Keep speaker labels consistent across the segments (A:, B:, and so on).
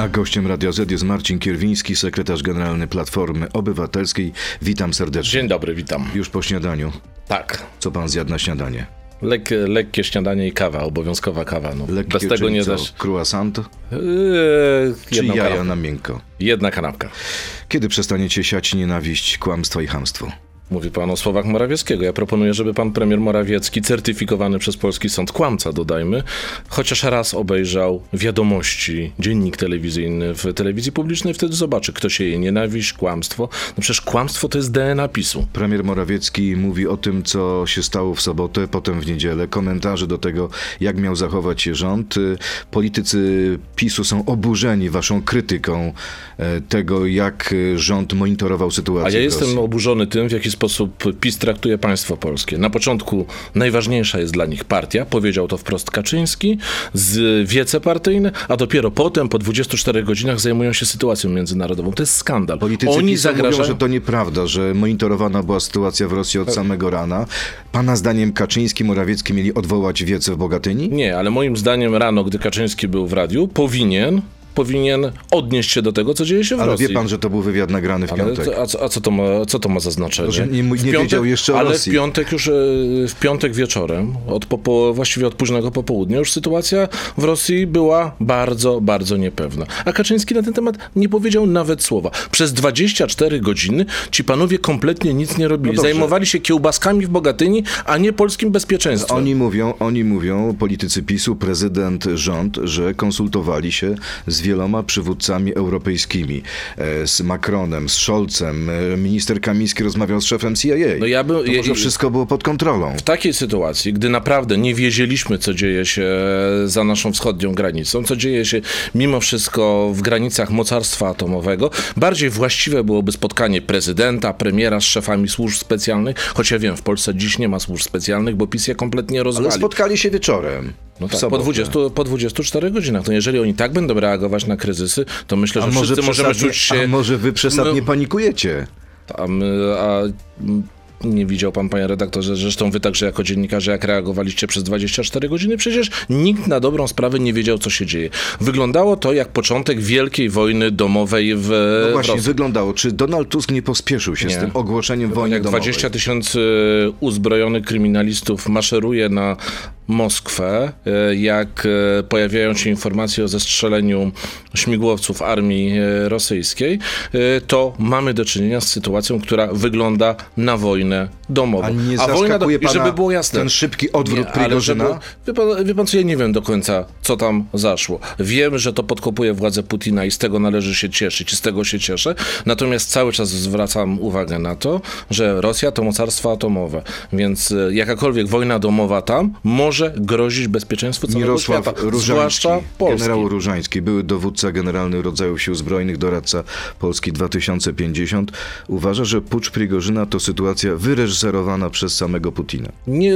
A: A gościem Radia Z jest Marcin Kierwiński, sekretarz generalny Platformy Obywatelskiej. Witam serdecznie.
B: Dzień dobry, witam.
A: Już po śniadaniu.
B: Tak.
A: Co pan zjadł na śniadanie?
B: Lek, lekkie śniadanie i kawa, obowiązkowa kawa. No.
A: Lekkie,
B: Bez tego nie dasz.
A: Croissant
B: Yy,
A: czy jaja
B: kanapkę.
A: na miękko?
B: Jedna kanapka.
A: Kiedy przestaniecie siać nienawiść, kłamstwo i chamstwo?
B: Mówi pan o słowach Morawieckiego. Ja proponuję, żeby pan premier Morawiecki, certyfikowany przez polski sąd kłamca, dodajmy, chociaż raz obejrzał wiadomości, dziennik telewizyjny w telewizji publicznej, wtedy zobaczy, kto się je nienawiść, kłamstwo. No przecież kłamstwo to jest DNA PiSu.
A: Premier Morawiecki mówi o tym, co się stało w sobotę, potem w niedzielę. Komentarze do tego, jak miał zachować się rząd. Politycy PiSu są oburzeni waszą krytyką e, tego, jak rząd monitorował
B: A
A: sytuację
B: ja
A: w
B: jestem oburzony tym, w jaki sposób PiS traktuje państwo polskie. Na początku najważniejsza jest dla nich partia, powiedział to wprost Kaczyński, z wiece partyjne, a dopiero potem, po 24 godzinach, zajmują się sytuacją międzynarodową. To jest skandal.
A: Politycy
B: Oni
A: PiSu
B: zagrażają...
A: mówią, że to nieprawda, że monitorowana była sytuacja w Rosji od samego rana. Pana zdaniem Kaczyński, Morawiecki mieli odwołać wiece w Bogatyni?
B: Nie, ale moim zdaniem rano, gdy Kaczyński był w radiu, powinien, powinien odnieść się do tego, co dzieje się w
A: Ale
B: Rosji.
A: wie pan, że to był wywiad nagrany w
B: Ale
A: piątek.
B: a, co, a co, to ma, co to ma za znaczenie?
A: Że nie- nie
B: W
A: wiedział jeszcze o
B: ale
A: Rosji.
B: w piątek już, e, w piątek wieczorem, od popo, właściwie od późnego popołudnia, już sytuacja w Rosji była bardzo, bardzo niepewna. A Kaczyński na ten temat nie powiedział nawet słowa. Przez 24 godziny ci panowie kompletnie nic nie robili.
A: No.
B: Zajmowali się kiełbaskami w Bogatyni, a nie polskim bezpieczeństwem.
A: Oni mówią, oni mówią, politycy PiSu, prezydent, rząd, że konsultowali się z wieloma przywódcami europejskimi, e, z Macronem, z Scholzem, e, minister Kamiński rozmawiał z szefem CIA.
B: No ja bym-
A: to może wszystko było pod kontrolą.
B: W takiej sytuacji, gdy naprawdę nie wiedzieliśmy, co dzieje się za naszą wschodnią granicą, co dzieje się mimo wszystko w granicach mocarstwa atomowego, bardziej właściwe byłoby spotkanie prezydenta, premiera z szefami służb specjalnych, choć ja wiem, w Polsce dziś nie ma służb specjalnych, bo PiS je kompletnie
A: Ale
B: rozwalił.
A: spotkali się wieczorem.
B: No tak, po,
A: sobotę.
B: 20, po 24 godzinach. To jeżeli oni tak będą reagować na kryzysy, to myślę, że
A: A
B: wszyscy możemy czuć się...
A: a może wy przesadnie
B: No.
A: panikujecie?
B: A, my, a nie widział pan, panie redaktorze, zresztą wy także jako dziennikarze, jak reagowaliście przez 24 godziny? Przecież nikt na dobrą sprawę nie wiedział, co się dzieje. Wyglądało to jak początek wielkiej wojny domowej w,
A: No właśnie,
B: Rosji.
A: wyglądało. Czy Donald Tusk nie pospieszył się z
B: Nie.
A: tym ogłoszeniem wojny
B: Jak
A: domowej?
B: 20 tysięcy uzbrojonych kryminalistów maszeruje na Moskwę, e, jak e, pojawiają się informacje o zestrzeleniu śmigłowców armii e, rosyjskiej, to mamy do czynienia z sytuacją, która wygląda na wojnę domową.
A: A nie
B: wojna
A: zaskakuje
B: i żeby było jasne,
A: ten szybki odwrót
B: nie,
A: Prigorzyna?
B: żeby- Wie pan, wie pan co, ja nie wiem do końca, co tam zaszło. Wiem, że to podkopuje władzę Putina i z tego należy się cieszyć, i z tego się cieszę. Natomiast cały czas zwracam uwagę na to, że Rosja to mocarstwo atomowe, więc jakakolwiek wojna domowa tam może grozić bezpieczeństwu całego
A: Mirosław
B: świata,
A: Różański,
B: zwłaszcza Polski.
A: generał Różański, były dowódca generalny rodzajów sił zbrojnych, doradca Polski 2050, uważa, że pucz Prigorzyna to sytuacja wyreżyserowana przez samego Putina.
B: Nie,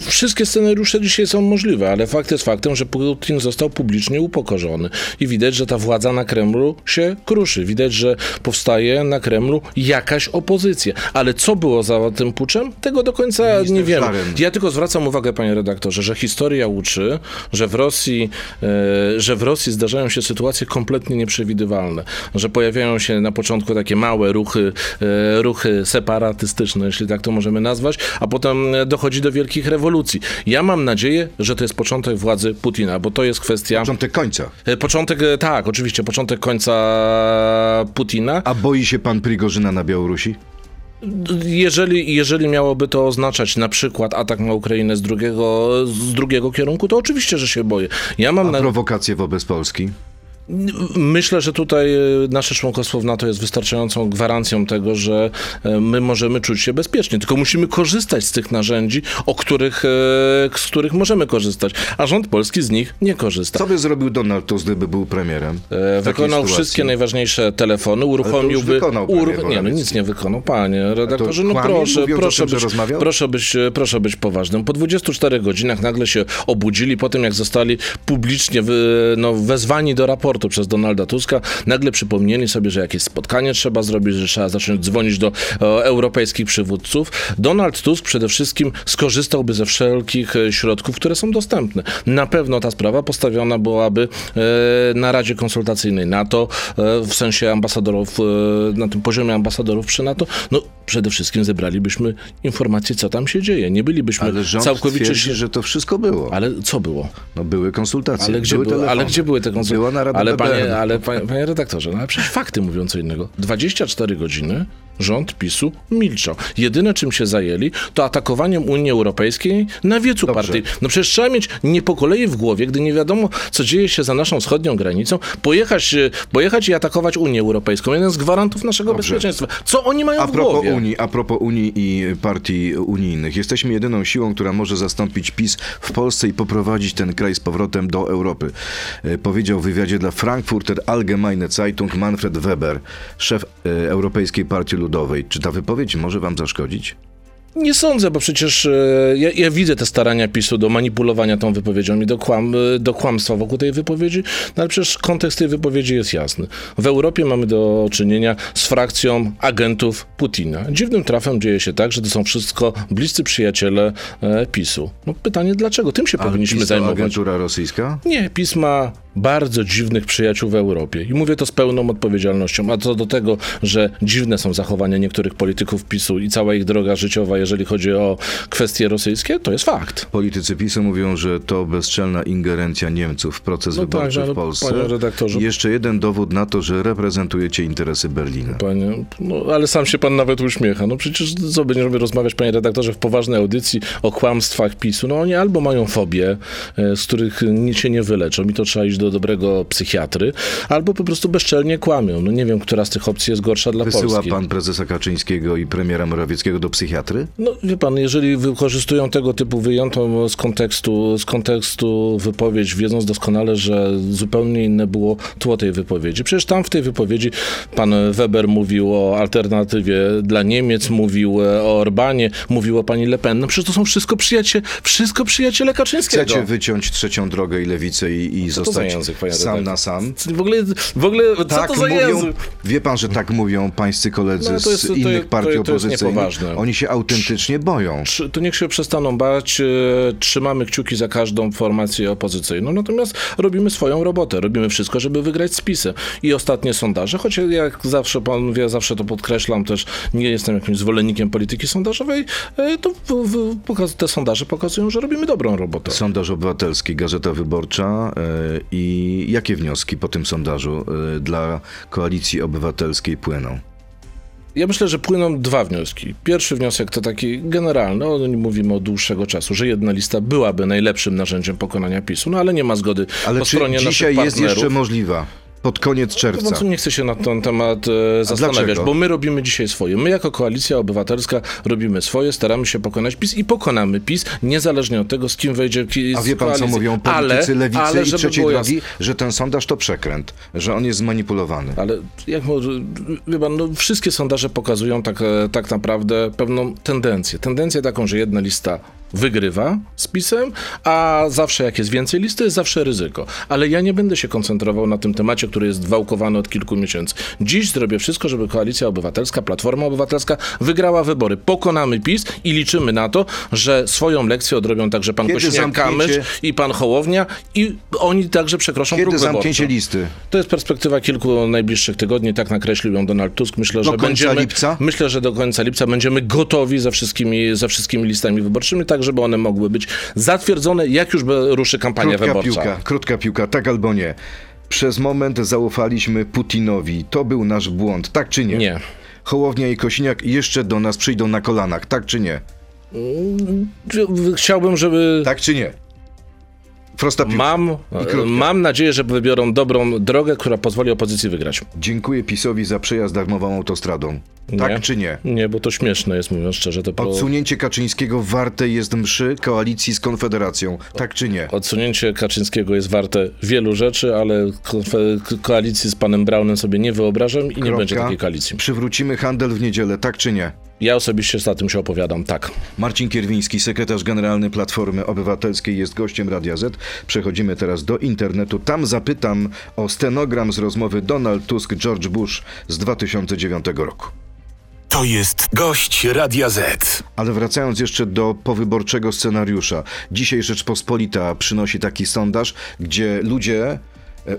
B: wszystkie scenariusze dzisiaj są możliwe, ale fakt jest faktem, że Putin został publicznie upokorzony i widać, że ta władza na Kremlu się kruszy. Widać, że powstaje na Kremlu jakaś opozycja. Ale co było za tym puczem? Tego do końca
A: Minister
B: nie wiemy. Ja tylko zwracam uwagę, panie redaktorze, że historia uczy, że w Rosji, e, że w Rosji zdarzają się sytuacje kompletnie nieprzewidywalne, że pojawiają się na początku takie małe ruchy, e, ruchy separatystyczne, jeśli tak to możemy nazwać, a potem e, dochodzi do wielkich rewolucji. Ja mam nadzieję, że to jest początek władzy Putina, bo to jest kwestia...
A: Początek końca.
B: Początek, tak, oczywiście, początek końca Putina.
A: A boi się pan Prigorzyna na Białorusi?
B: Jeżeli, jeżeli miałoby to oznaczać na przykład atak na Ukrainę z drugiego, z drugiego kierunku, to oczywiście, że się boję. Ja mam
A: A
B: na,
A: prowokacje wobec Polski?
B: Myślę, że tutaj e, nasze członkostwo w NATO jest wystarczającą gwarancją tego, że e, my możemy czuć się bezpiecznie. Tylko musimy korzystać z tych narzędzi, o których, e, z których możemy korzystać. A rząd polski z nich nie korzysta.
A: Co by zrobił Donald Tusk, gdyby był premierem?
B: Wykonał wszystkie najważniejsze telefony, uruchomiłby.
A: wykonał premier
B: Nie, no nic nie wykonał, panie redaktorze. No proszę, proszę
A: tym,
B: być, proszę, być, proszę być poważnym. Po 24 godzinach nagle się obudzili po tym, jak zostali publicznie no, wezwani do raportu przez Donalda Tuska, nagle przypomnieli sobie, że jakieś spotkanie trzeba zrobić, że trzeba zacząć dzwonić do e, europejskich przywódców. Donald Tusk przede wszystkim skorzystałby ze wszelkich e, środków, które są dostępne. Na pewno ta sprawa postawiona byłaby e, na Radzie Konsultacyjnej NATO, e, w sensie ambasadorów, e, na tym poziomie ambasadorów przy NATO. No przede wszystkim zebralibyśmy informacje, co tam się dzieje. Nie bylibyśmy
A: Ale rząd
B: całkowicie...
A: twierdzi, że to wszystko było.
B: Ale co było?
A: No były konsultacje,
B: Ale gdzie,
A: były
B: były, ale gdzie były te konsultacje?
A: Była narada
B: ale panie, ale panie, panie redaktorze, no ale przecież fakty mówią co innego. 24 godziny rząd PiSu milczał. Jedyne czym się zajęli, to atakowaniem Unii Europejskiej na wiecu
A: Dobrze.
B: partii. No przecież trzeba mieć nie po kolei w głowie, gdy nie wiadomo, co dzieje się za naszą wschodnią granicą, pojechać, e, pojechać i atakować Unię Europejską. Jeden z gwarantów naszego
A: Dobrze.
B: bezpieczeństwa. Co oni mają
A: A
B: w głowie?
A: Unii, a propos Unii i partii unijnych. Jesteśmy jedyną siłą, która może zastąpić PiS w Polsce i poprowadzić ten kraj z powrotem do Europy. E, Powiedział w wywiadzie dla Frankfurter Allgemeine Zeitung Manfred Weber, szef e, Europejskiej Partii Ludowej. Czy ta wypowiedź może wam zaszkodzić?
B: Nie sądzę, bo przecież e, ja, ja widzę te starania PiSu do manipulowania tą wypowiedzią i do, kłam, e, do kłamstwa wokół tej wypowiedzi, no ale przecież kontekst tej wypowiedzi jest jasny. W Europie mamy do czynienia z frakcją agentów Putina. Dziwnym trafem dzieje się tak, że to są wszystko bliscy przyjaciele e, PiSu. No pytanie dlaczego? Tym się
A: A
B: powinniśmy
A: PiS to
B: zajmować.
A: agentura rosyjska?
B: Nie, PiS ma bardzo dziwnych przyjaciół w Europie i mówię to z pełną odpowiedzialnością. A co do tego, że dziwne są zachowania niektórych polityków PiSu i cała ich droga życiowa, jeżeli chodzi o kwestie rosyjskie, to jest fakt.
A: Politycy PiSu mówią, że to bezczelna ingerencja Niemców w proces
B: No
A: wyborczy
B: tak,
A: w Polsce.
B: panie redaktorze-
A: Jeszcze jeden dowód na to, że reprezentujecie interesy Berlina.
B: Panie, no, ale sam się pan nawet uśmiecha. No przecież co będziemy rozmawiać, panie redaktorze, w poważnej audycji o kłamstwach PiSu. No oni albo mają fobię, e, z których nic się nie wyleczą i to trzeba iść do dobrego psychiatry, albo po prostu bezczelnie kłamią. No nie wiem, która z tych opcji jest gorsza dla
A: Wysyła
B: Polski.
A: pan prezesa Kaczyńskiego i premiera Morawieckiego do psychiatry?
B: No wie pan, jeżeli wykorzystują tego typu wyjętą z kontekstu, z kontekstu wypowiedź, wiedząc doskonale, że zupełnie inne było tło tej wypowiedzi. Przecież tam w tej wypowiedzi pan Weber mówił o alternatywie dla Niemiec, mówił e, o Orbanie, mówił o pani Le Pen. No przecież to są wszystko przyjaciele, wszystko przyjaciele Kaczyńskiego.
A: Chcecie wyciąć trzecią drogę i lewicę i, i zostać
B: język,
A: sam na sam?
B: W ogóle, w ogóle co
A: Tak
B: to za
A: mówią,
B: język?
A: wie pan, że tak mówią pańscy koledzy
B: No, jest-
A: z innych
B: to-
A: partii
B: to
A: opozycyjnych. Oni się autentycznie boją.
B: Trzy- to niech się przestaną bać, e, trzymamy kciuki za każdą formację opozycyjną, natomiast robimy swoją robotę, robimy wszystko, żeby wygrać z PiSem. I ostatnie sondaże, choć jak zawsze pan wie, zawsze to podkreślam, też nie jestem jakimś zwolennikiem polityki sondażowej, e, to te sondaże pokazują, że robimy dobrą robotę.
A: Sondaż obywatelski, Gazeta Wyborcza e, i jakie wnioski po tym sondażu dla Koalicji Obywatelskiej płyną?
B: Ja myślę, że płyną dwa wnioski. Pierwszy wniosek to taki generalny, o nim mówimy od dłuższego czasu, że jedna lista byłaby najlepszym narzędziem pokonania PiSu, no ale nie ma zgody
A: Ale
B: po
A: czy
B: stronie
A: dzisiaj
B: naszych
A: jest
B: partnerów.
A: jeszcze możliwa? Pod koniec czerwca.
B: No co nie chcę się na ten temat e, zastanawiać,
A: dlaczego?
B: bo my robimy dzisiaj swoje. My jako Koalicja Obywatelska robimy swoje, staramy się pokonać PiS i pokonamy PiS, niezależnie od tego, z kim wejdzie ki-
A: A wie pan, co
B: koalicji.
A: mówią politycy
B: ale,
A: lewicy
B: ale,
A: i trzeciej drogi? Że ten sondaż to przekręt, że on jest zmanipulowany.
B: Ale jak może, wie pan, no, wszystkie sondaże pokazują tak, e, tak naprawdę pewną tendencję. Tendencję taką, że jedna lista wygrywa z PiSem, a zawsze jak jest więcej listy, jest zawsze ryzyko. Ale ja nie będę się koncentrował na tym temacie, który jest wałkowany od kilku miesięcy. Dziś zrobię wszystko, żeby Koalicja Obywatelska, Platforma Obywatelska wygrała wybory. Pokonamy PiS i liczymy na to, że swoją lekcję odrobią także pan Kośniak-Kamysz i pan Hołownia i oni także przekroczą
A: Kiedy
B: próg
A: zamknięcie
B: wyborczy.
A: listy?
B: To jest perspektywa kilku najbliższych tygodni, tak nakreślił ją Donald Tusk. Myślę,
A: Do
B: że będziemy,
A: lipca?
B: Myślę, że do końca lipca będziemy gotowi ze wszystkimi, ze wszystkimi listami wyborczymi, tak żeby one mogły być zatwierdzone, jak już ruszy kampania
A: Krótka
B: wyborcza.
A: piłka, krótka piłka, tak albo nie. Przez moment zaufaliśmy Putinowi. To był nasz błąd, tak czy nie?
B: Nie.
A: Hołownia i Kosiniak jeszcze do nas przyjdą na kolanach, tak czy nie?
B: Chciałbym, żeby
A: Tak czy nie? Prosta piłka.
B: mam,
A: krótka.
B: mam nadzieję, że wybiorą dobrą drogę, która pozwoli opozycji wygrać.
A: Dziękuję PiSowi za przejazd darmową autostradą. Tak
B: Nie.
A: czy nie?
B: Nie, bo to śmieszne jest, mówiąc szczerze. To po...
A: Odsunięcie Kaczyńskiego warte jest mszy koalicji z Konfederacją. Tak czy nie?
B: Odsunięcie Kaczyńskiego jest warte wielu rzeczy, ale koalicji z panem Braunem sobie nie wyobrażam i nie
A: Kropka.
B: będzie takiej koalicji.
A: Przywrócimy handel w niedzielę, tak czy nie?
B: Ja osobiście za tym się opowiadam, tak.
A: Marcin Kierwiński, sekretarz generalny Platformy Obywatelskiej, jest gościem Radia Z. Przechodzimy teraz do internetu. Tam zapytam o stenogram z rozmowy Donald Tusk-George Bush z 2009 roku.
C: To jest gość Radia Z.
A: Ale wracając jeszcze do powyborczego scenariusza. Dzisiaj Rzeczpospolita przynosi taki sondaż, gdzie ludzie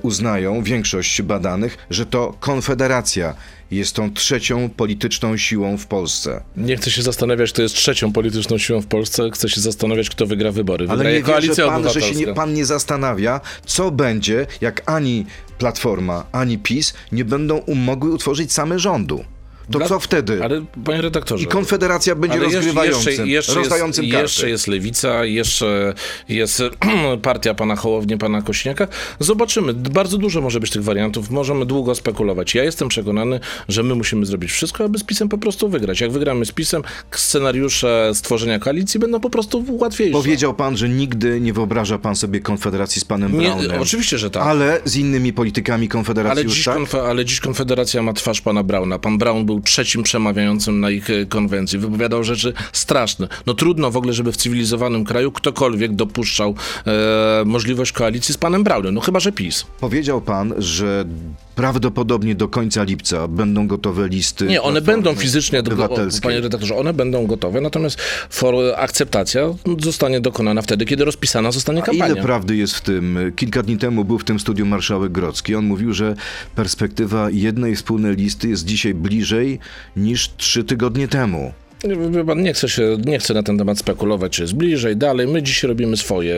A: uznają, większość badanych, że to Konfederacja jest tą trzecią polityczną siłą w Polsce.
B: Nie chcę się zastanawiać, kto jest trzecią polityczną siłą w Polsce, chcę się zastanawiać, kto wygra wybory.
A: Ale nie
B: Koalicja
A: pan, że się nie, pan nie zastanawia, co będzie, jak ani Platforma, ani PiS nie będą mogły utworzyć same rządu. To
B: Dla-
A: co wtedy?
B: Ale panie redaktorze...
A: I Konfederacja będzie rozgrywającym,
B: jeszcze, jeszcze,
A: rozdającym
B: jest, jeszcze jest Lewica, jeszcze jest partia pana Hołowni, pana Kośniaka. Zobaczymy. Bardzo dużo może być tych wariantów. Możemy długo spekulować. Ja jestem przekonany, że my musimy zrobić wszystko, aby z PiSem po prostu wygrać. Jak wygramy z PiSem, scenariusze stworzenia koalicji będą po prostu łatwiejsze.
A: Powiedział pan, że nigdy nie wyobraża pan sobie Konfederacji z panem
B: Nie, oczywiście, że tak.
A: Ale z innymi politykami Konfederacji
B: Ale dziś,
A: tak?
B: konfe- ale dziś Konfederacja ma twarz pana Brauna. Pan Braun był trzecim przemawiającym na ich e, konwencji. Wypowiadał rzeczy straszne. No trudno w ogóle, żeby w cywilizowanym kraju ktokolwiek dopuszczał e, możliwość koalicji z panem Braunem. No chyba, że PiS.
A: Powiedział pan, że prawdopodobnie do końca lipca będą gotowe listy.
B: Nie, one będą fizycznie, panie redaktorze, one będą gotowe, natomiast for, akceptacja zostanie dokonana wtedy, kiedy rozpisana zostanie
A: A
B: kampania.
A: ile prawdy jest w tym? Kilka dni temu był w tym studiu marszałek Grodzki. On mówił, że perspektywa jednej wspólnej listy jest dzisiaj bliżej niż trzy tygodnie temu.
B: Nie, chcę się, nie chcę na ten temat spekulować, czy jest bliżej, dalej. My dziś robimy swoje.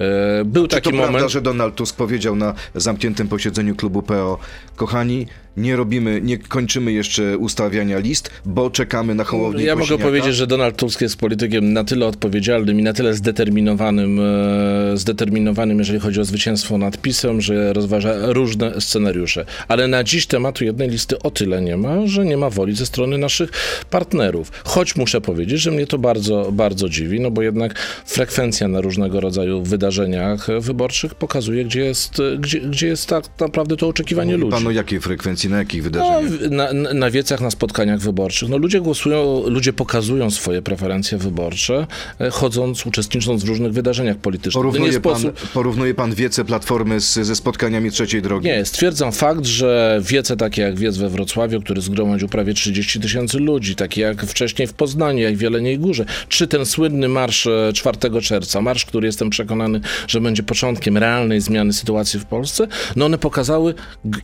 B: E, Był
A: Czy
B: taki
A: to
B: moment.
A: prawda, że Donald Tusk powiedział na zamkniętym posiedzeniu klubu PO, kochani, nie robimy, nie kończymy jeszcze ustawiania list, bo czekamy na Hołownię
B: Ja mogę powiedzieć, że Donald Tusk jest politykiem na tyle odpowiedzialnym i na tyle zdeterminowanym, e, zdeterminowanym, jeżeli chodzi o zwycięstwo nad PiSem, że rozważa różne scenariusze. Ale na dziś tematu jednej listy o tyle nie ma, że nie ma woli ze strony naszych partnerów. Choć muszę powiedzieć, że mnie to bardzo, bardzo dziwi, no bo jednak frekwencja na różnego rodzaju wydarzeniach wyborczych pokazuje, gdzie jest, gdzie, gdzie jest tak naprawdę to oczekiwanie
A: Mówi
B: ludzi.
A: pan o jakiej frekwencji, na jakich
B: No,
A: wydarzeniach?
B: w- na, na, wiecach, na spotkaniach wyborczych. No, ludzie głosują, ludzie pokazują swoje preferencje wyborcze, e, chodząc, uczestnicząc w różnych wydarzeniach politycznych.
A: Porównuje pan,
B: sposób...
A: porównuje pan wiece Platformy z, ze spotkaniami trzeciej drogi?
B: Nie, stwierdzam fakt, że wiece takie jak wiec we Wrocławiu, który zgromadził prawie 30 tysięcy ludzi, takie jak wcześniej w Poznaniu, jak w Jeleniej Górze, czy ten słynny marsz e, 4 czerwca, marsz, który jestem przekonany, że będzie początkiem realnej zmiany sytuacji w Polsce, no one pokazały,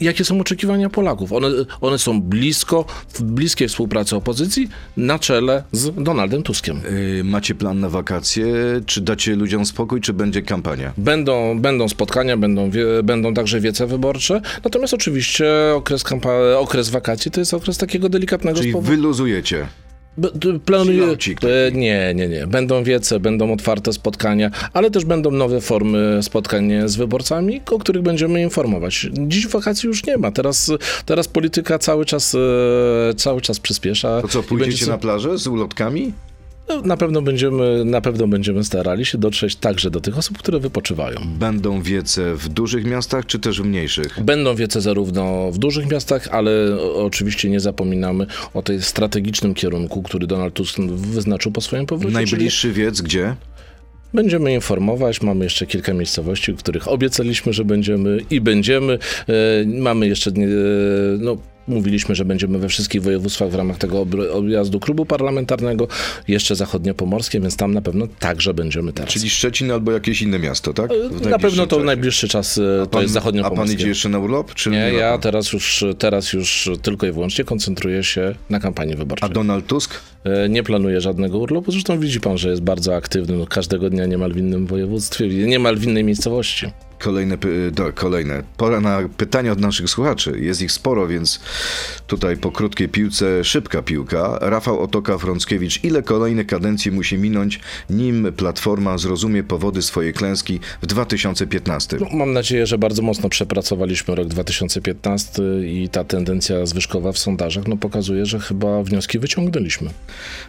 B: jakie są oczekiwania Polaków. One, one są blisko, w bliskiej współpracy opozycji na czele z Donaldem Tuskiem.
A: Y, Macie plan na wakacje? Czy dacie ludziom spokój, czy będzie kampania?
B: Będą, będą spotkania, będą, wie, będą także wiece wyborcze, natomiast oczywiście okres, okres wakacji to jest okres takiego delikatnego
A: Czyli
B: spowo-
A: wyluzujecie.
B: Planuję. E, Nie, nie, nie. Będą wiece, będą otwarte spotkania, ale też będą nowe formy spotkań z wyborcami, o których będziemy informować. Dziś wakacji już nie ma. Teraz, teraz polityka cały czas, e, cały czas przyspiesza.
A: To co, pójdziecie
B: będzie
A: na plażę z ulotkami?
B: No, na, pewno będziemy, na pewno będziemy starali się dotrzeć także do tych osób, które wypoczywają.
A: Będą wiece w dużych miastach, czy też w mniejszych?
B: Będą wiece zarówno w dużych miastach, ale oczywiście nie zapominamy o tej strategicznym kierunku, który Donald Tusk wyznaczył po swoim powrocie. czyli
A: Najbliższy wiec gdzie?
B: Będziemy informować. Mamy jeszcze kilka miejscowości, w których obiecaliśmy, że będziemy i będziemy. E, mamy jeszcze, nie- no, mówiliśmy, że będziemy we wszystkich województwach w ramach tego objazdu klubu parlamentarnego, jeszcze zachodniopomorskie, więc tam na pewno także będziemy teraz.
A: Czyli Szczecin albo jakieś inne miasto, tak? W
B: na pewno to
A: czasie.
B: najbliższy czas e, to
A: Pan-
B: jest
A: A pan
B: zachodniopomorskie.
A: idzie jeszcze na urlop? Czy
B: Nie,
A: ma
B: ja teraz już, teraz już tylko i wyłącznie koncentruję się na kampanii
A: A
B: wyborczej.
A: Donald Tusk?
B: E, Nie planuję żadnego urlopu, zresztą widzi pan, że jest bardzo aktywny no, każdego dnia niemal w innym województwie, niemal w innej miejscowości.
A: Kolejne, do, kolejne. Pora na pytania od naszych słuchaczy. Jest ich sporo, więc tutaj po krótkiej piłce szybka piłka. Rafał Otoka Frąckiewicz. Ile kolejnych kadencji musi minąć, nim Platforma zrozumie powody swojej klęski w 2015?
B: No, mam nadzieję, że bardzo mocno przepracowaliśmy rok 2015 i ta tendencja zwyżkowa w sondażach no, pokazuje, że chyba wnioski wyciągnęliśmy.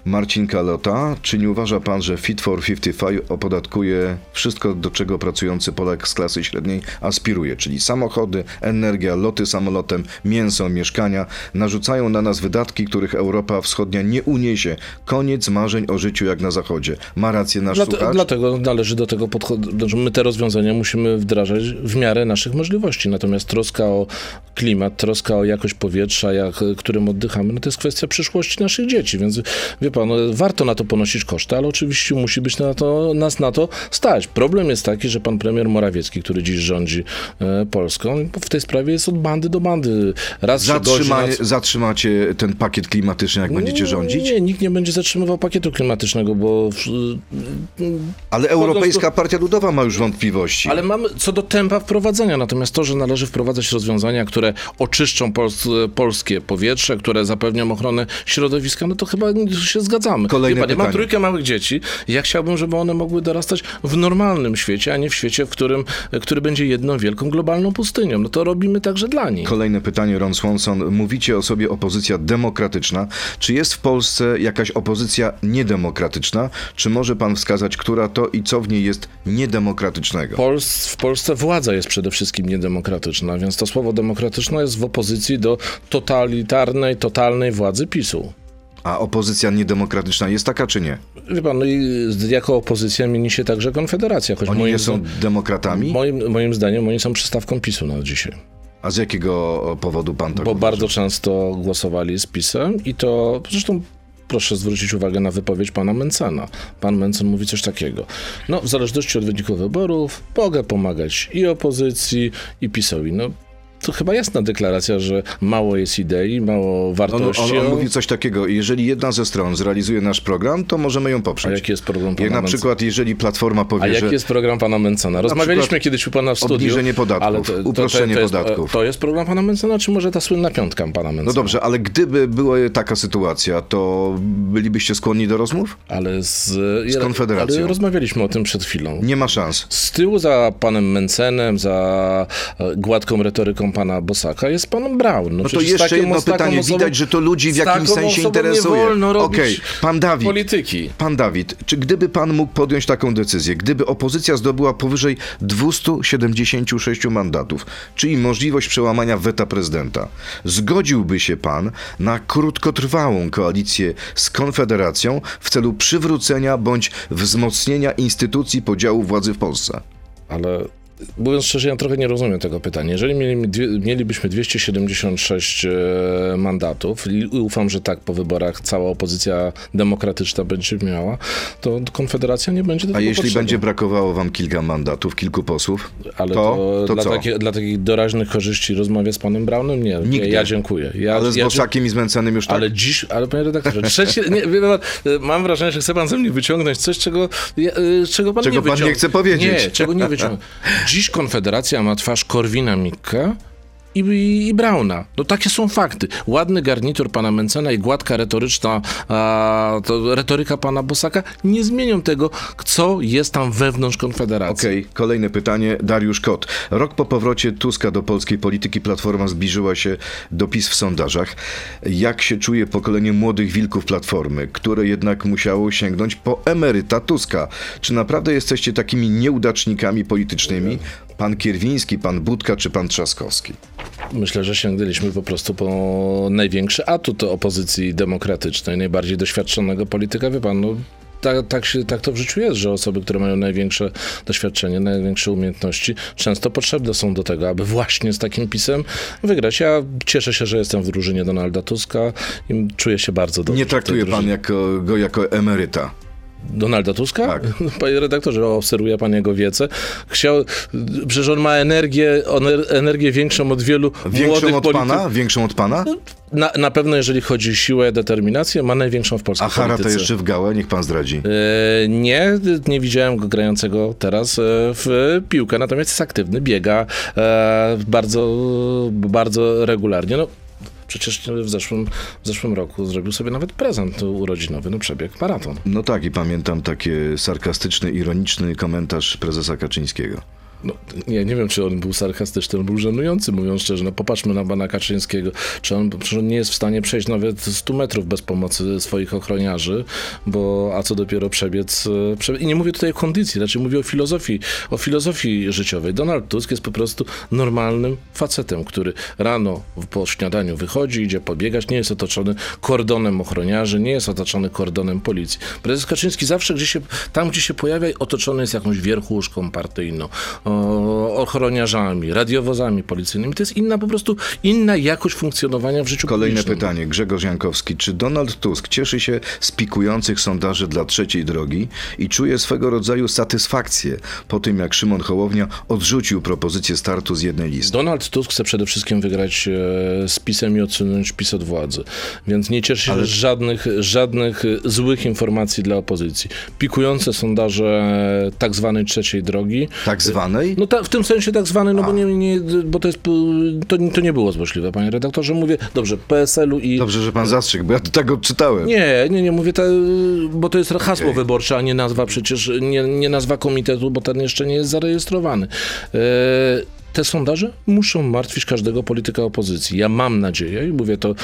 A: Marcin Kalota. Czy nie uważa pan, że Fit for 55 opodatkuje wszystko, do czego pracujący Polak z klasy średniej aspiruje, czyli samochody, energia, loty samolotem, mięso, mieszkania, narzucają na nas wydatki, których Europa Wschodnia nie uniesie. Koniec marzeń o życiu jak na Zachodzie. Ma rację nasz
B: Dlate,
A: słuchacz?
B: dlatego należy do tego podchodzić. Znaczy my te rozwiązania musimy wdrażać w miarę naszych możliwości. Natomiast troska o klimat, troska o jakość powietrza, jak, którym oddychamy, no to jest kwestia przyszłości naszych dzieci. Więc wie pan, no, warto na to ponosić koszty, ale oczywiście musi być na to, nas na to stać. Problem jest taki, że pan premier Morawiecki, który dziś rządzi e, Polską, w tej sprawie jest od bandy do bandy. Raz
A: zatrzymacie ten pakiet klimatyczny, jak będziecie rządzić?
B: Nie, nikt nie będzie zatrzymywał pakietu klimatycznego, bo
A: Ale Europejska Partia Ludowa ma już wątpliwości.
B: Ale mamy co do tempa wprowadzenia, natomiast to, że należy wprowadzać rozwiązania, które oczyszczą pols polskie powietrze, które zapewnią ochronę środowiska, no to chyba się zgadzamy.
A: Kolejne
B: Wie pan, ja mam trójkę małych dzieci ja chciałbym, żeby one mogły dorastać w normalnym świecie, a nie w świecie, w którym, który będzie jedną wielką globalną pustynią. No to robimy także dla nich.
A: Kolejne pytanie, Ron Swanson. Mówicie o sobie opozycja demokratyczna. Czy jest w Polsce jakaś opozycja niedemokratyczna? Czy może pan wskazać, która to i co w niej jest niedemokratycznego?
B: Pols w Polsce władza jest przede wszystkim niedemokratyczna, więc to słowo demokratyczne jest w opozycji do totalitarnej, totalnej władzy PiSu.
A: A opozycja niedemokratyczna jest taka, czy nie?
B: Wie pan, no i jako opozycja mieni się także Konfederacja, choć
A: Oni nie są demokratami?
B: moim, moim zdaniem oni są przystawką PiSu na dzisiaj.
A: A z jakiego powodu pan tak
B: Bo bardzo często głosowali z PiSem i to zresztą proszę zwrócić uwagę na wypowiedź pana Mencena. Pan Mencen mówi coś takiego. No, w zależności od wyników wyborów mogę pomagać i opozycji, i PiSowi. No, to chyba jasna deklaracja, że mało jest idei, mało
A: On,
B: wartości.
A: on, on
B: o-
A: mówi coś takiego, jeżeli jedna ze stron zrealizuje nasz program, to możemy ją
B: A
A: poprzeć.
B: jaki jest program pana
A: Jak na
B: Mencena?
A: przykład, jeżeli Platforma
B: A
A: powie, że
B: jaki jest program pana Mencena? Rozmawialiśmy kiedyś u pana w studiu.
A: obniżenie podatków,
B: ale to, to,
A: uproszczenie
B: to, to jest,
A: podatków.
B: To jest program pana Mencena, czy może ta słynna piątka pana Mencena?
A: No dobrze, ale gdyby była taka sytuacja, to bylibyście skłonni do rozmów?
B: Ale z,
A: Z Konfederacją.
B: Ale rozmawialiśmy o tym przed chwilą.
A: Nie ma szans.
B: Z tyłu za panem Mencenem, za e, gładką retoryką pana Bosaka jest pan Brown.
A: No to
B: przecież z
A: jeszcze jedno pytanie.
B: osobą-
A: Widać, że to ludzi w jakimś sensie interesuje.
B: Nie wolno robić
A: Okej, pan Dawid.
B: polityki.
A: Pan Dawid, czy gdyby pan mógł podjąć taką decyzję, gdyby opozycja zdobyła powyżej 276 mandatów, czyli możliwość przełamania weta prezydenta, zgodziłby się pan na krótkotrwałą koalicję z Konfederacją w celu przywrócenia bądź wzmocnienia instytucji podziału władzy w Polsce?
B: Ale mówiąc szczerze, ja trochę nie rozumiem tego pytania. Jeżeli mielibyśmy 276 e, mandatów i ufam, że tak po wyborach cała opozycja demokratyczna będzie miała, to Konfederacja nie będzie do
A: A jeśli
B: potrzebna.
A: będzie brakowało wam kilka mandatów, kilku posłów,
B: Ale
A: to,
B: to,
A: to
B: dla, takie, dla takich doraźnych korzyści rozmawiać z panem Brownem? Nie,
A: Nigdy.
B: nie ja dziękuję. Ja,
A: Ale z
B: ja,
A: Bosakiem i z Mencenem już tak?
B: Ale dziś, ale panie redaktorze, trzeci, nie, mam wrażenie, że chce pan ze mnie wyciągnąć coś, czego, ja, y, czego pan
A: Czego
B: nie
A: pan nie chce powiedzieć.
B: Nie, czego nie wyciągnął. Dziś Konfederacja ma twarz Korwina Mikke i, i, Brauna. No takie są fakty. Ładny garnitur pana Mencena i gładka retoryczna a, to retoryka pana Bosaka nie zmienią tego, co jest tam wewnątrz Konfederacji.
A: Okej, kolejne pytanie. Dariusz Kot. Rok po powrocie Tuska do polskiej polityki Platforma zbliżyła się do PiS w sondażach. Jak się czuje pokolenie młodych wilków Platformy, które jednak musiało sięgnąć po emeryta Tuska? Czy naprawdę jesteście takimi nieudacznikami politycznymi? Pan Kierwiński, pan Budka czy pan Trzaskowski?
B: Myślę, że sięgnęliśmy po prostu po największy atut opozycji demokratycznej, najbardziej doświadczonego polityka. Wie pan, no, tak, tak, się, tak to w życiu jest, że osoby, które mają największe doświadczenie, największe umiejętności, często potrzebne są do tego, aby właśnie z takim pisem wygrać. Ja cieszę się, że jestem w drużynie Donalda Tuska i czuję się bardzo dobrze.
A: Nie traktuje pan jako, go jako emeryta.
B: Donalda Tuska?
A: Tak.
B: No, Panie redaktorze, obserwuje pan jego wiece. Chciał, przecież on ma energię, on, energię większą od wielu
A: Większą
B: młodych
A: od
B: polityków.
A: pana? Większą od pana?
B: Na, na pewno, jeżeli chodzi o siłę, determinację, ma największą w polskiej
A: A Harata
B: polityce.
A: jeszcze w gałę? Niech pan zdradzi.
B: E, nie, nie widziałem go grającego teraz e, w piłkę, natomiast jest aktywny, biega e, bardzo, bardzo regularnie. No, przecież w zeszłym, w zeszłym roku zrobił sobie nawet prezent urodzinowy, no przebieg maraton.
A: No tak, i pamiętam taki sarkastyczny, ironiczny komentarz prezesa Kaczyńskiego.
B: No, nie, nie wiem, czy on był sarkastyczny, on był żenujący, mówiąc szczerze. No, popatrzmy na pana Kaczyńskiego. Czy on, czy on nie jest w stanie przejść nawet 100 metrów bez pomocy swoich ochroniarzy, bo a co dopiero przebiec. e, prze... I nie mówię tutaj o kondycji, raczej mówię o filozofii, o filozofii życiowej. Donald Tusk jest po prostu normalnym facetem, który rano po śniadaniu wychodzi, idzie pobiegać, nie jest otoczony kordonem ochroniarzy, nie jest otoczony kordonem policji. Prezes Kaczyński zawsze gdzie się, tam, gdzie się pojawia, otoczony jest jakąś wierchuszką partyjną, o, ochroniarzami, radiowozami policyjnymi. To jest inna po prostu, inna jakość funkcjonowania w życiu
A: Kolejne
B: publicznym.
A: pytanie. Grzegorz Jankowski. Czy Donald Tusk cieszy się z pikujących sondaży dla trzeciej drogi i czuje swego rodzaju satysfakcję po tym, jak Szymon Hołownia odrzucił propozycję startu z jednej listy?
B: Donald Tusk chce przede wszystkim wygrać e, z PiSem i odsunąć PiS od władzy. Więc nie cieszy się
A: Ale-
B: z żadnych, żadnych e, złych informacji dla opozycji. Pikujące sondaże e, tak zwanej trzeciej drogi.
A: Tak zwanej?
B: No ta, w tym sensie tak zwany, no bo, nie, nie, bo to, jest, to, to nie było złośliwe, panie redaktorze. Mówię, dobrze, PSL-u i...
A: Dobrze, że pan zastrzegł, bo ja tak odczytałem.
B: Nie, nie, nie mówię, te, bo to jest hasło wyborcze, a nie nazwa przecież, nie, nie nazwa komitetu, bo ten jeszcze nie jest zarejestrowany. E, te sondaże muszą martwić każdego polityka opozycji. Ja mam nadzieję, i mówię to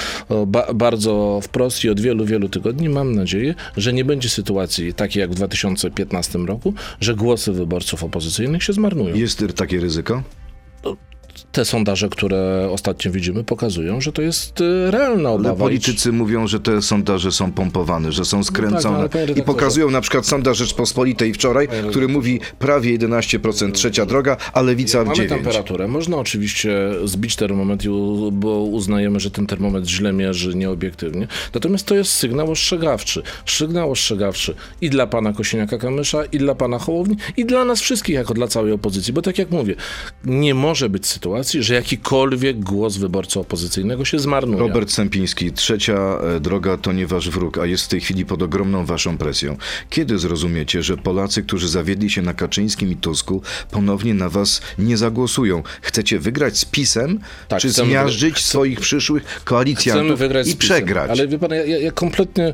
B: ba, bardzo wprost i od wielu, wielu tygodni, mam nadzieję, że nie będzie sytuacji takiej jak w 2015 roku, że głosy wyborców opozycyjnych się zmarnują.
A: Jest takie ryzyko?
B: Te sondaże, które ostatnio widzimy, pokazują, że to jest e, realna obawa.
A: Ale politycy mówią, że te sondaże są pompowane, że są skręcone.
B: ale panie
A: I pokazują na przykład sondaż Rzeczpospolitej wczoraj, który mówi prawie 11% trzecia droga, a lewica
B: Mamy
A: 9%.
B: temperaturę. Można oczywiście zbić termometr, bo uznajemy, że ten termometr źle mierzy nieobiektywnie. Natomiast to jest sygnał ostrzegawczy. Sygnał ostrzegawczy i dla pana Kosiniaka-Kamysza, i dla pana Hołowni, i dla nas wszystkich, jako dla całej opozycji. Bo tak jak mówię, nie może być sytuacji, że jakikolwiek głos wyborcy opozycyjnego się zmarnuje.
A: Robert Sępiński, trzecia e, droga to nie wasz wróg, a jest w tej chwili pod ogromną waszą presją. Kiedy zrozumiecie, że Polacy, którzy zawiedli się na Kaczyńskim i Tusku, ponownie na was nie zagłosują? Chcecie wygrać z PiSem,
B: Tak,
A: czy zmiażdżyć swoich przyszłych koalicjantów i przegrać?
B: Ale wie pan, ja, ja kompletnie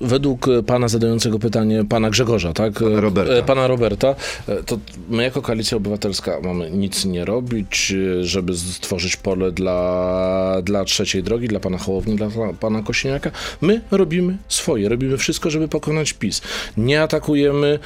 B: według pana zadającego pytanie, pana Grzegorza, tak? Pana
A: Roberta.
B: E, Pana Roberta, e, to my jako Koalicja Obywatelska mamy nic nie robić, e, żeby stworzyć pole dla, dla trzeciej drogi, dla pana Hołowni, dla pana Kośniaka. My robimy swoje, robimy wszystko, żeby pokonać PiS. Nie atakujemy,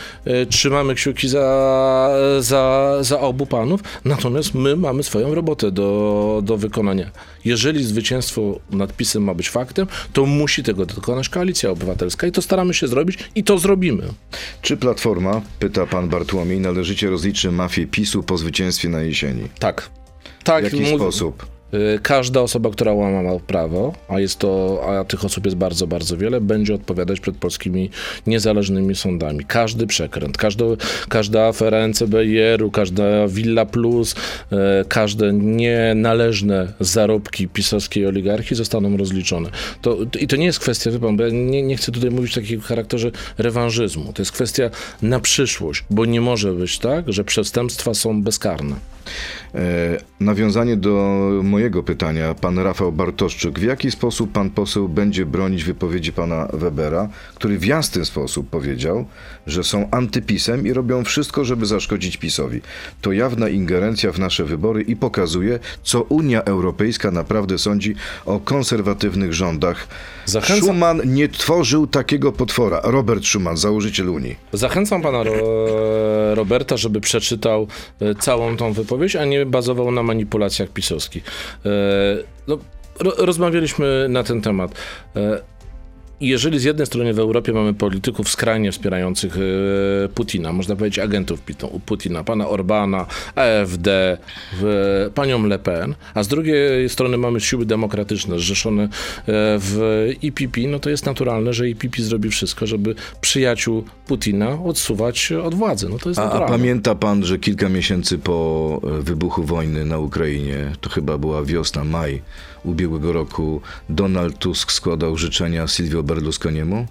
B: trzymamy kciuki za, za, za obu panów, natomiast my mamy swoją robotę do, do wykonania. Jeżeli zwycięstwo nad PiSem ma być faktem, to musi tego dokonać Koalicja Obywatelska i to staramy się zrobić i to zrobimy.
A: Czy Platforma, pyta pan Bartłomiej, należycie rozliczy mafię PiSu po zwycięstwie na jesieni?
B: Tak. Tak,
A: W jaki sposób?
B: Y, Każda osoba, która łamała prawo, a jest to, a tych osób jest bardzo, bardzo wiele, będzie odpowiadać przed polskimi niezależnymi sądami. Każdy przekręt, każda, każda afera NCBR-u, każda Villa Plus, e, każde nienależne zarobki pisowskiej oligarchii zostaną rozliczone. To, I to nie jest kwestia, wie pan, bo ja nie, nie chcę tutaj mówić w takim charakterze rewanżyzmu. To jest kwestia na przyszłość, bo nie może być tak, że przestępstwa są bezkarne.
A: E, nawiązanie do mojego pytania, pan Rafał Bartoszczyk. W jaki sposób pan poseł będzie bronić wypowiedzi pana Webera, który w jasny sposób powiedział, że są antypisem i robią wszystko, żeby zaszkodzić PiSowi? To jawna ingerencja w nasze wybory i pokazuje, co Unia Europejska naprawdę sądzi o konserwatywnych rządach.
B: Zachęcam-
A: Schuman nie tworzył takiego potwora. Robert Schuman, założyciel Unii.
B: Zachęcam pana Ro Roberta, żeby przeczytał e, całą tą wypowiedź, a nie bazował na manipulacjach pisowskich. E, no, ro rozmawialiśmy na ten temat. Jeżeli z jednej strony w Europie mamy polityków skrajnie wspierających e, Putina, można powiedzieć agentów Putina, pana Orbana, AfD, panią Le Pen, a z drugiej strony mamy siły demokratyczne zrzeszone e, w IPP, no to jest naturalne, że IPP zrobi wszystko, żeby przyjaciół Putina odsuwać od władzy. No to jest
A: A, a
B: naturalne.
A: pamięta pan, że kilka miesięcy po wybuchu wojny na Ukrainie, to chyba była wiosna, maj ubiegłego roku, Donald Tusk składał życzenia Silvio Berlusconiemu?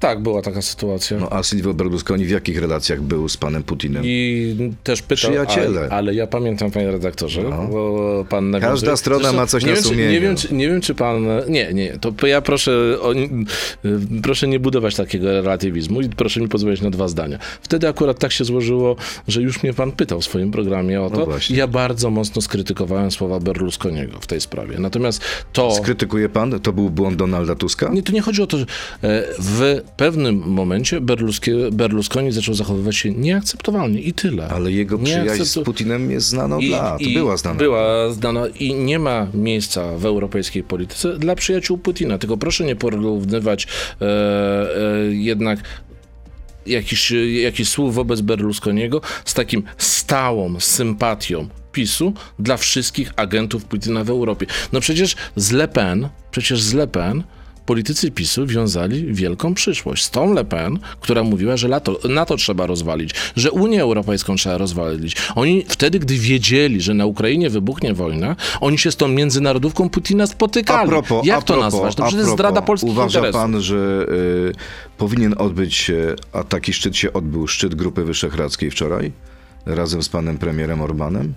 B: Tak, była taka sytuacja.
A: No a Silvio Berlusconi w jakich relacjach był z panem Putinem?
B: I też pytał,
A: Przyjaciele.
B: Ale, ale ja pamiętam, panie redaktorze,
A: No.
B: bo pan nawiązuje.
A: Każda strona ma coś
B: nie
A: na
B: wiem, czy,
A: sumieniu.
B: nie wiem, czy, nie wiem, czy pan... Nie, nie, to ja proszę, o, proszę nie budować takiego relatywizmu i proszę mi pozwolić na dwa zdania. Wtedy akurat tak się złożyło, że już mnie pan pytał w swoim programie o
A: No
B: to.
A: właśnie.
B: ja bardzo mocno skrytykowałem słowa Berlusconiego w tej sprawie. Natomiast to...
A: Skrytykuje pan? To był błąd Donalda Tuska?
B: Nie, to nie chodzi o to, że e, w pewnym momencie Berlusconi zaczął zachowywać się nieakceptowalnie i tyle.
A: Ale jego przyjaźń z Putinem jest znana od lat. Była znana.
B: Była znana i nie ma miejsca w europejskiej polityce dla przyjaciół Putina. Tylko proszę nie porównywać e, e, jednak jakiś, jakiś słów wobec Berlusconiego z takim stałą sympatią PiSu dla wszystkich agentów Putina w Europie. No przecież z Le Pen, przecież z Le Pen politycy PiSu wiązali wielką przyszłość. Z tą Le Pen, która mówiła, że NATO, NATO trzeba rozwalić, że Unię Europejską trzeba rozwalić. Oni wtedy, gdy wiedzieli, że na Ukrainie wybuchnie wojna, oni się z tą międzynarodówką Putina spotykali.
A: A propos,
B: Jak
A: a
B: to
A: propos,
B: nazwać? Przecież to jest
A: propos,
B: zdrada polskich
A: Uważa
B: interesów.
A: pan, że y, powinien odbyć się, a taki szczyt się odbył, szczyt Grupy Wyszehradzkiej wczoraj, razem z panem premierem Orbanem?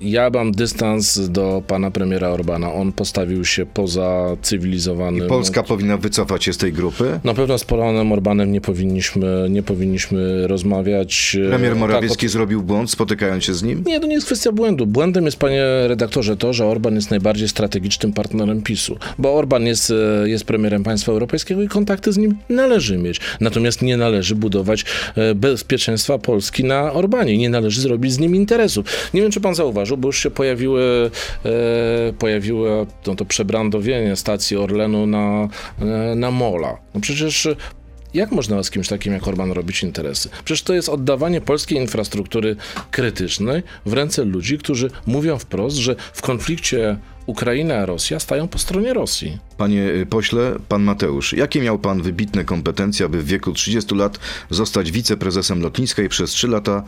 B: Ja mam dystans do pana premiera Orbana. On postawił się poza cywilizowanym...
A: I Polska powinna wycofać się z tej grupy?
B: Na pewno z panem Orbanem nie powinniśmy, nie powinniśmy rozmawiać. e,
A: Premier
B: tak
A: Morawiecki
B: od-
A: zrobił błąd, spotykając się z nim?
B: Nie, to nie jest kwestia błędu. Błędem jest, panie redaktorze, to, że Orban jest najbardziej strategicznym partnerem PiSu. Bo Orban jest, e, jest premierem państwa europejskiego i kontakty z nim należy mieć. Natomiast nie należy budować e, bezpieczeństwa Polski na Orbanie. Nie należy zrobić z nim interesów. Nie wiem, czy pan zauważył, bo już się pojawiły, e, pojawiło no, to przebrandowienie stacji Orlenu na, e, na Mola. No przecież jak można z kimś takim jak Orban robić interesy? Przecież to jest oddawanie polskiej infrastruktury krytycznej w ręce ludzi, którzy mówią wprost, że w konflikcie Ukraina-Rosja stają po stronie Rosji.
A: Panie pośle, pan Mateusz, jakie miał pan wybitne kompetencje, aby w wieku 30 lat zostać wiceprezesem lotniska i przez 3 lata,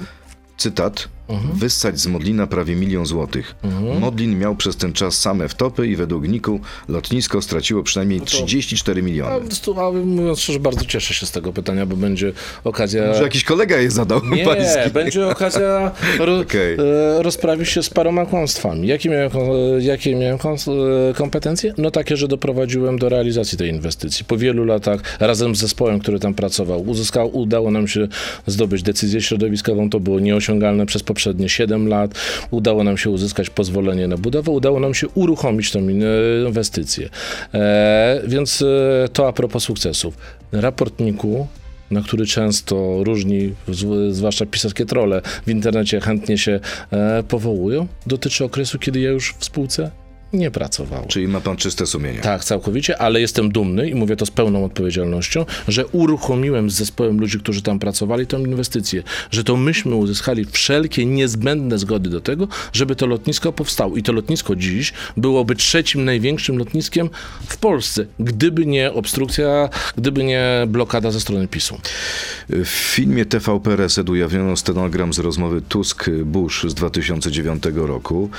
A: cytat,
B: Mhm.
A: wyssać z Modlina prawie milion złotych. Modlin miał przez ten czas same wtopy i według Niku lotnisko straciło przynajmniej 34 miliony.
B: A, stu- a mówiąc szczerze, bardzo cieszę się z tego pytania, bo będzie okazja...
A: Może jakiś kolega je zadał
B: Nie,
A: pański.
B: będzie okazja ro,
A: Okej.
B: e, rozprawić się z paroma kłamstwami. Jakie miałem, e, jakie miałem e, kompetencje? No takie, że doprowadziłem do realizacji tej inwestycji. Po wielu latach razem z zespołem, który tam pracował, uzyskał, udało nam się zdobyć decyzję środowiskową. To było nieosiągalne przez poprzednie 7 lat. Udało nam się uzyskać pozwolenie na budowę, udało nam się uruchomić tą in- inwestycję. E, więc e, to a propos sukcesów. Raport NIK-u na który często różni, zw- zwłaszcza pisowskie trole w internecie chętnie się e, powołują, dotyczy okresu, kiedy ja już w spółce nie pracowałem.
A: Czyli ma pan czyste sumienie.
B: Tak, całkowicie, ale jestem dumny i mówię to z pełną odpowiedzialnością, że uruchomiłem z zespołem ludzi, którzy tam pracowali, tą inwestycję. Że to myśmy uzyskali wszelkie niezbędne zgody do tego, żeby to lotnisko powstało. I to lotnisko dziś byłoby trzecim największym lotniskiem w Polsce, gdyby nie obstrukcja, gdyby nie blokada ze strony PiSu.
A: W filmie TVP Reset ujawniono stenogram z rozmowy Tusk-Bush z 2009 roku.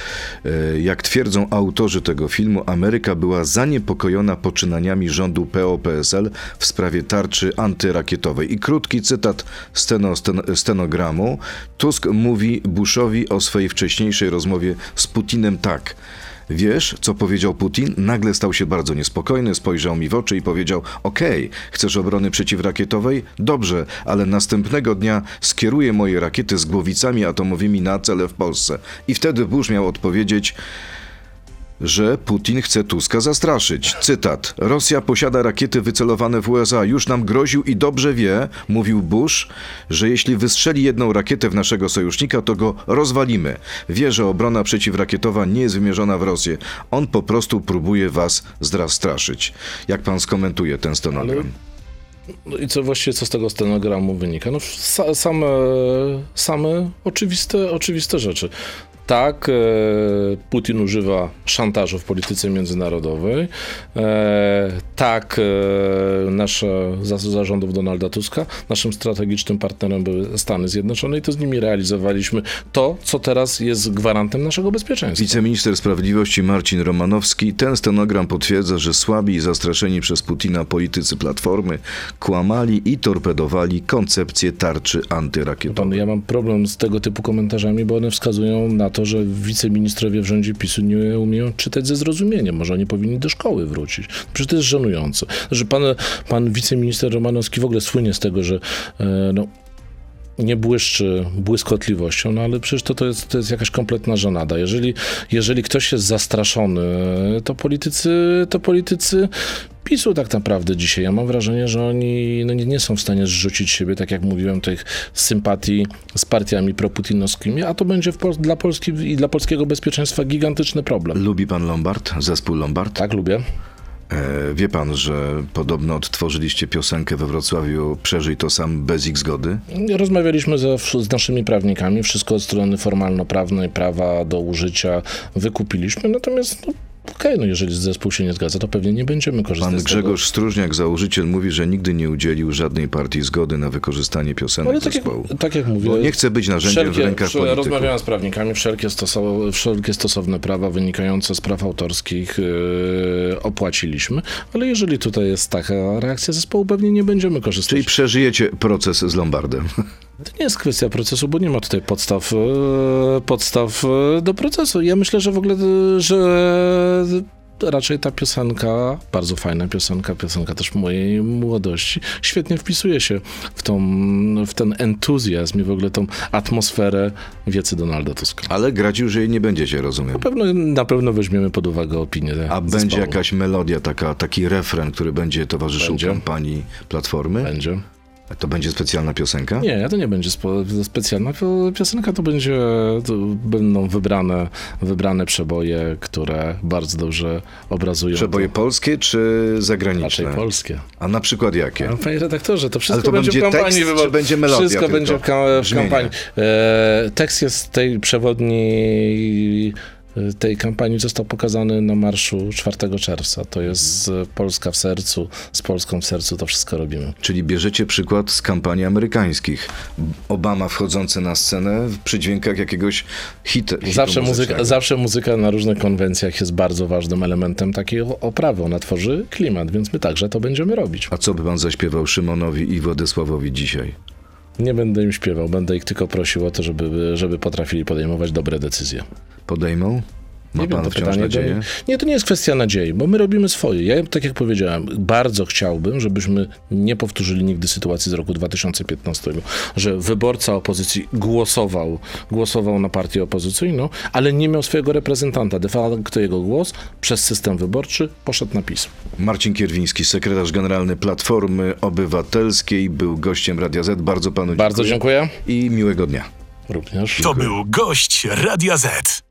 A: E, Jak twierdzą autorzy tego filmu, Ameryka była zaniepokojona poczynaniami rządu PO-PSL w sprawie tarczy antyrakietowej. I krótki cytat steno, sten, stenogramu. Tusk mówi Bushowi o swojej wcześniejszej rozmowie z Putinem tak. Wiesz, co powiedział Putin? Nagle stał się bardzo niespokojny, spojrzał mi w oczy i powiedział: Okej, chcesz obrony przeciwrakietowej? Dobrze, ale następnego dnia skieruję moje rakiety z głowicami atomowymi na cele w Polsce. I wtedy Bush miał odpowiedzieć, że Putin chce Tuska zastraszyć. Cytat. Rosja posiada rakiety wycelowane w USA. Już nam groził i dobrze wie, mówił Bush, że jeśli wystrzeli jedną rakietę w naszego sojusznika, to go rozwalimy. Wie, że obrona przeciwrakietowa nie jest wymierzona w Rosję. On po prostu próbuje was zastraszyć. Jak pan skomentuje ten stenogram?
B: No i co właściwie co z tego stenogramu wynika? No sa, same, same oczywiste, oczywiste rzeczy. Tak, e, Putin używa szantażu w polityce międzynarodowej. E, tak, e, nasze za- zarządów Donalda Tuska, naszym strategicznym partnerem były Stany Zjednoczone i to z nimi realizowaliśmy to, co teraz jest gwarantem naszego bezpieczeństwa.
A: Wiceminister Sprawiedliwości Marcin Romanowski. Ten stenogram potwierdza, że słabi i zastraszeni przez Putina politycy Platformy kłamali i torpedowali koncepcję tarczy antyrakietowej.
B: Pan, ja mam problem z tego typu komentarzami, bo one wskazują na to, że wiceministrowie w rządzie PiSu nie umieją czytać ze zrozumieniem. Może oni powinni do szkoły wrócić. Przecież to jest żenujące. Że pan, pan wiceminister Romanowski w ogóle słynie z tego, że e, no, nie błyszczy błyskotliwością, no ale przecież to, to, jest, to jest jakaś kompletna żenada. Jeżeli, jeżeli ktoś jest zastraszony, to politycy, to politycy PiSu tak naprawdę dzisiaj. Ja mam wrażenie, że oni no nie, nie są w stanie zrzucić siebie, tak jak mówiłem, tych sympatii z partiami proputinowskimi, a to będzie Pol- dla Polski i dla polskiego bezpieczeństwa gigantyczny problem.
A: Lubi pan Lombard? Zespół Lombard?
B: Tak, lubię.
A: E, wie pan, że podobno odtworzyliście piosenkę we Wrocławiu Przeżyj to sam bez ich zgody?
B: Rozmawialiśmy ze, z naszymi prawnikami, wszystko od strony formalno-prawnej, prawa do użycia wykupiliśmy, natomiast no, okej, no jeżeli zespół się nie zgadza, to pewnie nie będziemy korzystać
A: Pan
B: z tego.
A: Grzegorz Stróżniak, założyciel, mówi, że nigdy nie udzielił żadnej partii zgody na wykorzystanie piosenek
B: Ale tak jak,
A: zespołu.
B: tak jak mówię,
A: Bo nie chce być narzędziem w rękach
B: wszel-
A: polityków.
B: Rozmawiałem z prawnikami, wszelkie, stosow- wszelkie stosowne prawa wynikające z praw autorskich yy, opłaciliśmy, ale jeżeli tutaj jest taka reakcja zespołu, pewnie nie będziemy korzystać.
A: Czyli przeżyjecie proces z Lombardem.
B: To nie jest kwestia procesu, bo nie ma tutaj podstaw, e, podstaw e, do procesu. Ja myślę, że w ogóle, e, że raczej ta piosenka, bardzo fajna piosenka, piosenka też mojej młodości, świetnie wpisuje się w, tą, w ten entuzjazm i w ogóle tą atmosferę wiecy Donalda Tuska.
A: Ale grać już jej nie będziecie, rozumiem.
B: Na pewno, na pewno weźmiemy pod uwagę opinię
A: A
B: zespołu.
A: będzie jakaś melodia, taka, taki refren, który będzie towarzyszył
B: Będzie.
A: kampanii Platformy?
B: Będzie.
A: To będzie specjalna piosenka?
B: Nie, to nie będzie spo, specjalna pio- piosenka, to będzie, to będą wybrane, wybrane przeboje, które bardzo dobrze obrazują.
A: Przeboje
B: to,
A: polskie czy
B: raczej
A: zagraniczne?
B: polskie.
A: A na przykład jakie?
B: A, Panie redaktorze, to wszystko
A: to
B: będzie,
A: będzie
B: w kampanii
A: tekst, czy będzie melodia
B: Wszystko
A: tylko?
B: będzie w, w kampanii. E, tekst jest tej przewodniej tej kampanii został pokazany na marszu 4 czerwca. To jest e, Polska w sercu, z Polską w sercu to wszystko robimy.
A: Czyli bierzecie przykład z kampanii amerykańskich. Obama wchodzący na scenę przy dźwiękach jakiegoś hit, hitu
B: Zawsze muzyka, zawsze muzyka na różnych konwencjach jest bardzo ważnym elementem takiej oprawy. Ona tworzy klimat, więc my także to będziemy robić.
A: A co by pan zaśpiewał Szymonowi i Władysławowi dzisiaj?
B: Nie będę im śpiewał, będę ich tylko prosił o to, żeby, żeby potrafili podejmować dobre decyzje.
A: Podejmą? Ma
B: Nie wiem,
A: pan
B: to
A: wciąż
B: pytanie do
A: nadzieję?
B: Nie, to nie jest kwestia nadziei, bo my robimy swoje. Ja, tak jak powiedziałem, bardzo chciałbym, żebyśmy nie powtórzyli nigdy sytuacji z roku 2015, że wyborca opozycji głosował, głosował na partię opozycyjną, ale nie miał swojego reprezentanta. De facto jego głos przez system wyborczy poszedł na PiS.
A: Marcin Kierwiński, sekretarz generalny Platformy Obywatelskiej, był gościem Radia Z. Bardzo panu
B: Bardzo dziękuję.
A: i miłego dnia.
B: Również.
C: To był gość Radia Z.